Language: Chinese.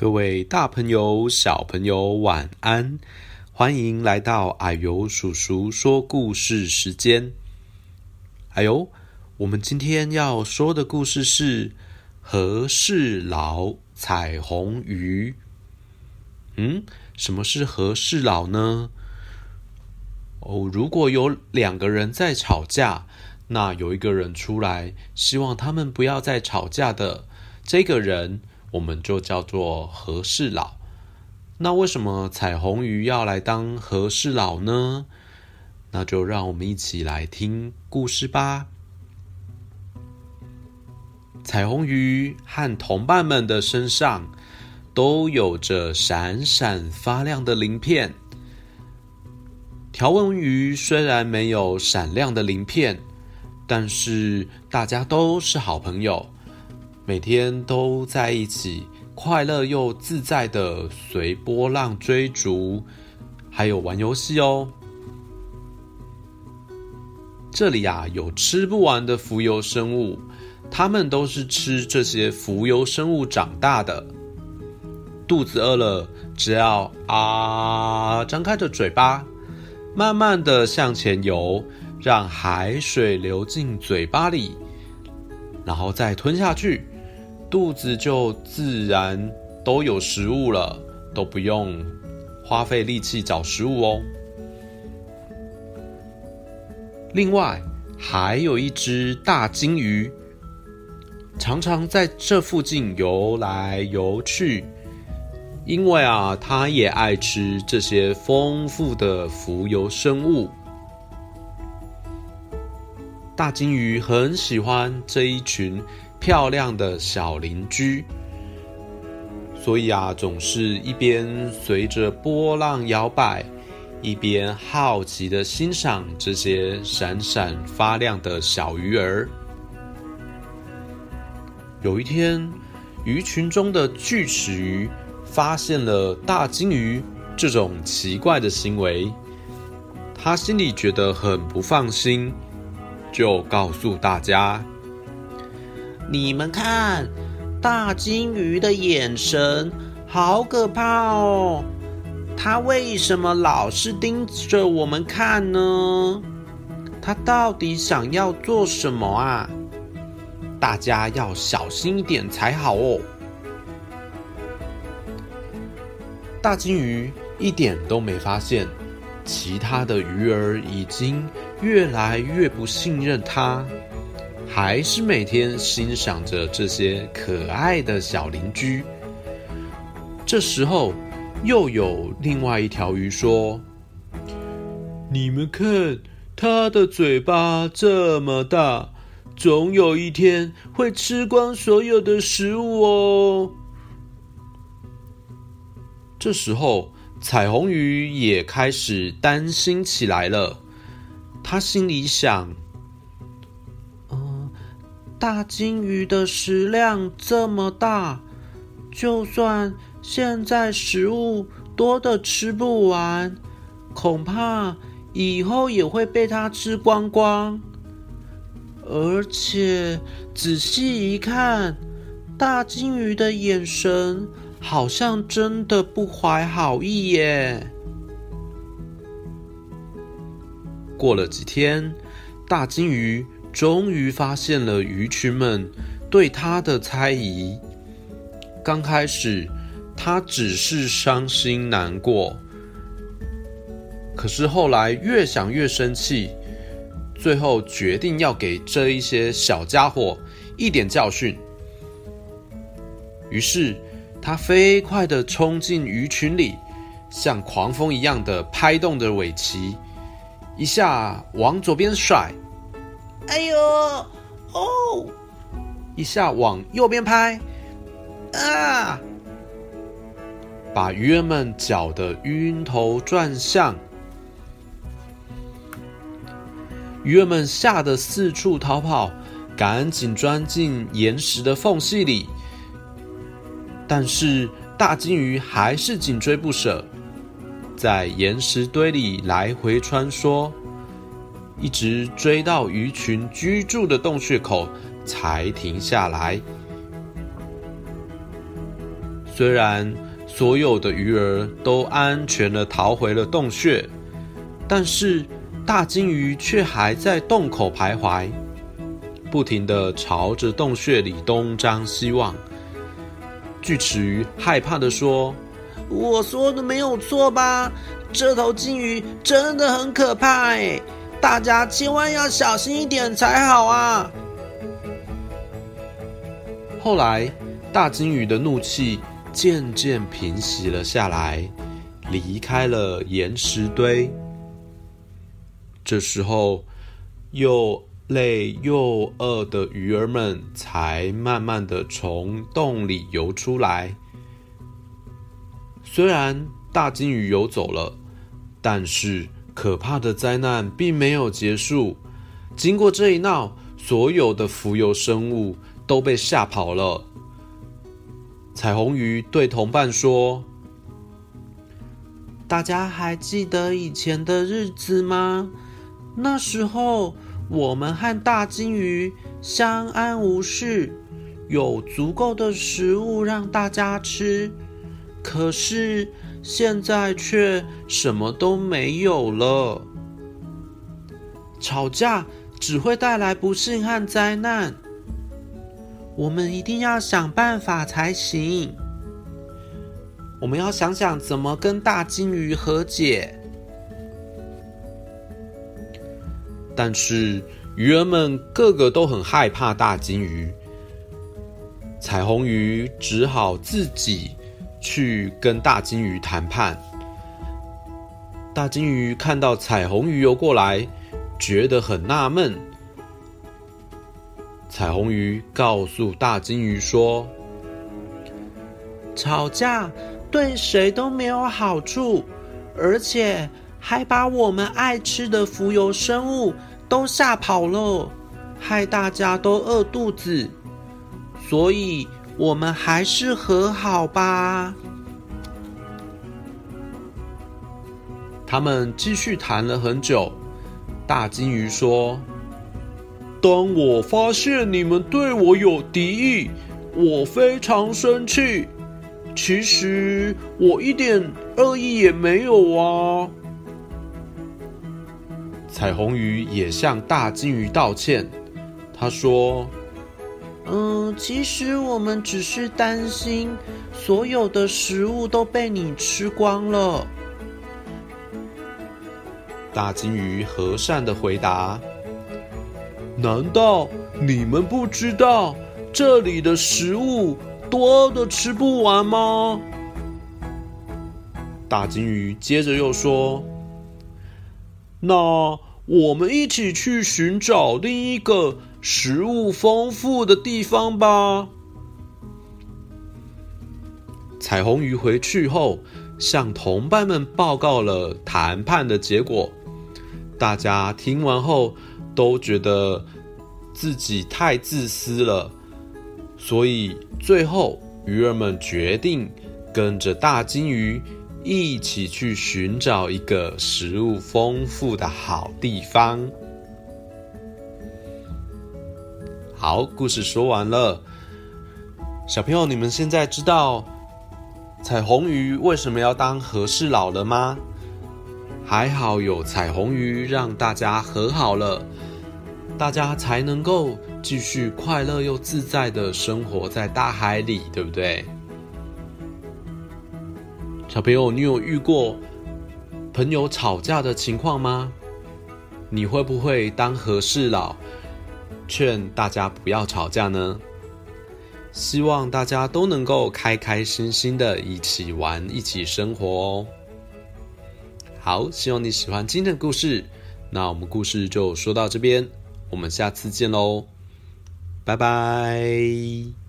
各位大朋友、小朋友，晚安！欢迎来到矮油叔叔说故事时间。啊呦，我们今天要说的故事是和事佬彩虹鱼。嗯，什么是和事佬呢？哦，如果有两个人在吵架，那有一个人出来，希望他们不要再吵架的这个人。我们就叫做和事佬。那为什么彩虹鱼要来当和事佬呢？那就让我们一起来听故事吧。彩虹鱼和同伴们的身上都有着闪闪发亮的鳞片。条纹鱼虽然没有闪亮的鳞片，但是大家都是好朋友。每天都在一起，快乐又自在的随波浪追逐，还有玩游戏哦。这里啊，有吃不完的浮游生物，它们都是吃这些浮游生物长大的。肚子饿了，只要啊，张开着嘴巴，慢慢的向前游，让海水流进嘴巴里，然后再吞下去。肚子就自然都有食物了，都不用花费力气找食物哦。另外，还有一只大鲸鱼，常常在这附近游来游去，因为啊，它也爱吃这些丰富的浮游生物。大鲸鱼很喜欢这一群。漂亮的小邻居，所以啊，总是一边随着波浪摇摆，一边好奇地欣赏这些闪闪发亮的小鱼儿。有一天，鱼群中的锯齿鱼发现了大鲸鱼这种奇怪的行为，他心里觉得很不放心，就告诉大家。你们看，大鲸鱼的眼神好可怕哦！它为什么老是盯着我们看呢？它到底想要做什么啊？大家要小心一点才好哦。大鲸鱼一点都没发现，其他的鱼儿已经越来越不信任它。还是每天欣赏着这些可爱的小邻居。这时候，又有另外一条鱼说：“你们看，它的嘴巴这么大，总有一天会吃光所有的食物哦。”这时候，彩虹鱼也开始担心起来了。他心里想。大鲸鱼的食量这么大，就算现在食物多得吃不完，恐怕以后也会被它吃光光。而且仔细一看，大鲸鱼的眼神好像真的不怀好意耶。过了几天，大鲸鱼。终于发现了鱼群们对他的猜疑。刚开始，他只是伤心难过，可是后来越想越生气，最后决定要给这一些小家伙一点教训。于是，他飞快地冲进鱼群里，像狂风一样的拍动着尾鳍，一下往左边甩。哎呦，哦！一下往右边拍，啊！把鱼儿们搅得晕头转向。鱼儿们吓得四处逃跑，赶紧钻进岩石的缝隙里。但是大鲸鱼还是紧追不舍，在岩石堆里来回穿梭。一直追到鱼群居住的洞穴口，才停下来。虽然所有的鱼儿都安全地逃回了洞穴，但是大鲸鱼却还在洞口徘徊，不停地朝着洞穴里东张西望。锯齿鱼害怕地说：“我说的没有错吧？这头鲸鱼真的很可怕哎，大家千万要小心一点才好啊！”后来，大鲸鱼的怒气渐渐平息了下来，离开了岩石堆。这时候，又累又饿的鱼儿们才慢慢的从洞里游出来。虽然大鲸鱼游走了，但是可怕的灾难并没有结束。经过这一闹，所有的浮游生物都被吓跑了。彩虹鱼对同伴说：“大家还记得以前的日子吗？那时候我们和大鲸鱼相安无事，有足够的食物让大家吃。可是现在却什么都没有了。吵架只会带来不幸和灾难。”我们一定要想办法才行。我们要想想怎么跟大鲸鱼和解。但是鱼儿们个个都很害怕大鲸鱼，彩虹鱼只好自己去跟大鲸鱼谈判。大鲸鱼看到彩虹鱼游过来，觉得很纳闷。彩虹鱼告诉大鲸鱼说：“吵架对谁都没有好处，而且还把我们爱吃的浮游生物都吓跑了，害大家都饿肚子。所以，我们还是和好吧。”他们继续谈了很久。大鲸鱼说。当我发现你们对我有敌意，我非常生气。其实我一点恶意也没有啊。彩虹鱼也向大鲸鱼道歉，他说：“嗯，其实我们只是担心所有的食物都被你吃光了。”大鲸鱼和善的回答。难道你们不知道这里的食物多得吃不完吗？大鲸鱼接着又说：“那我们一起去寻找另一个食物丰富的地方吧。”彩虹鱼回去后，向同伴们报告了谈判的结果。大家听完后，都觉得自己太自私了，所以最后鱼儿们决定跟着大鲸鱼一起去寻找一个食物丰富的好地方。好，故事说完了，小朋友，你们现在知道彩虹鱼为什么要当和事佬了吗？还好有彩虹鱼，让大家和好了。大家才能够继续快乐又自在的生活在大海里，对不对？小朋友，你有遇过朋友吵架的情况吗？你会不会当和事佬，劝大家不要吵架呢？希望大家都能够开开心心的一起玩，一起生活哦。好，希望你喜欢今天的故事。那我们故事就说到这边。我们下次见喽，拜拜。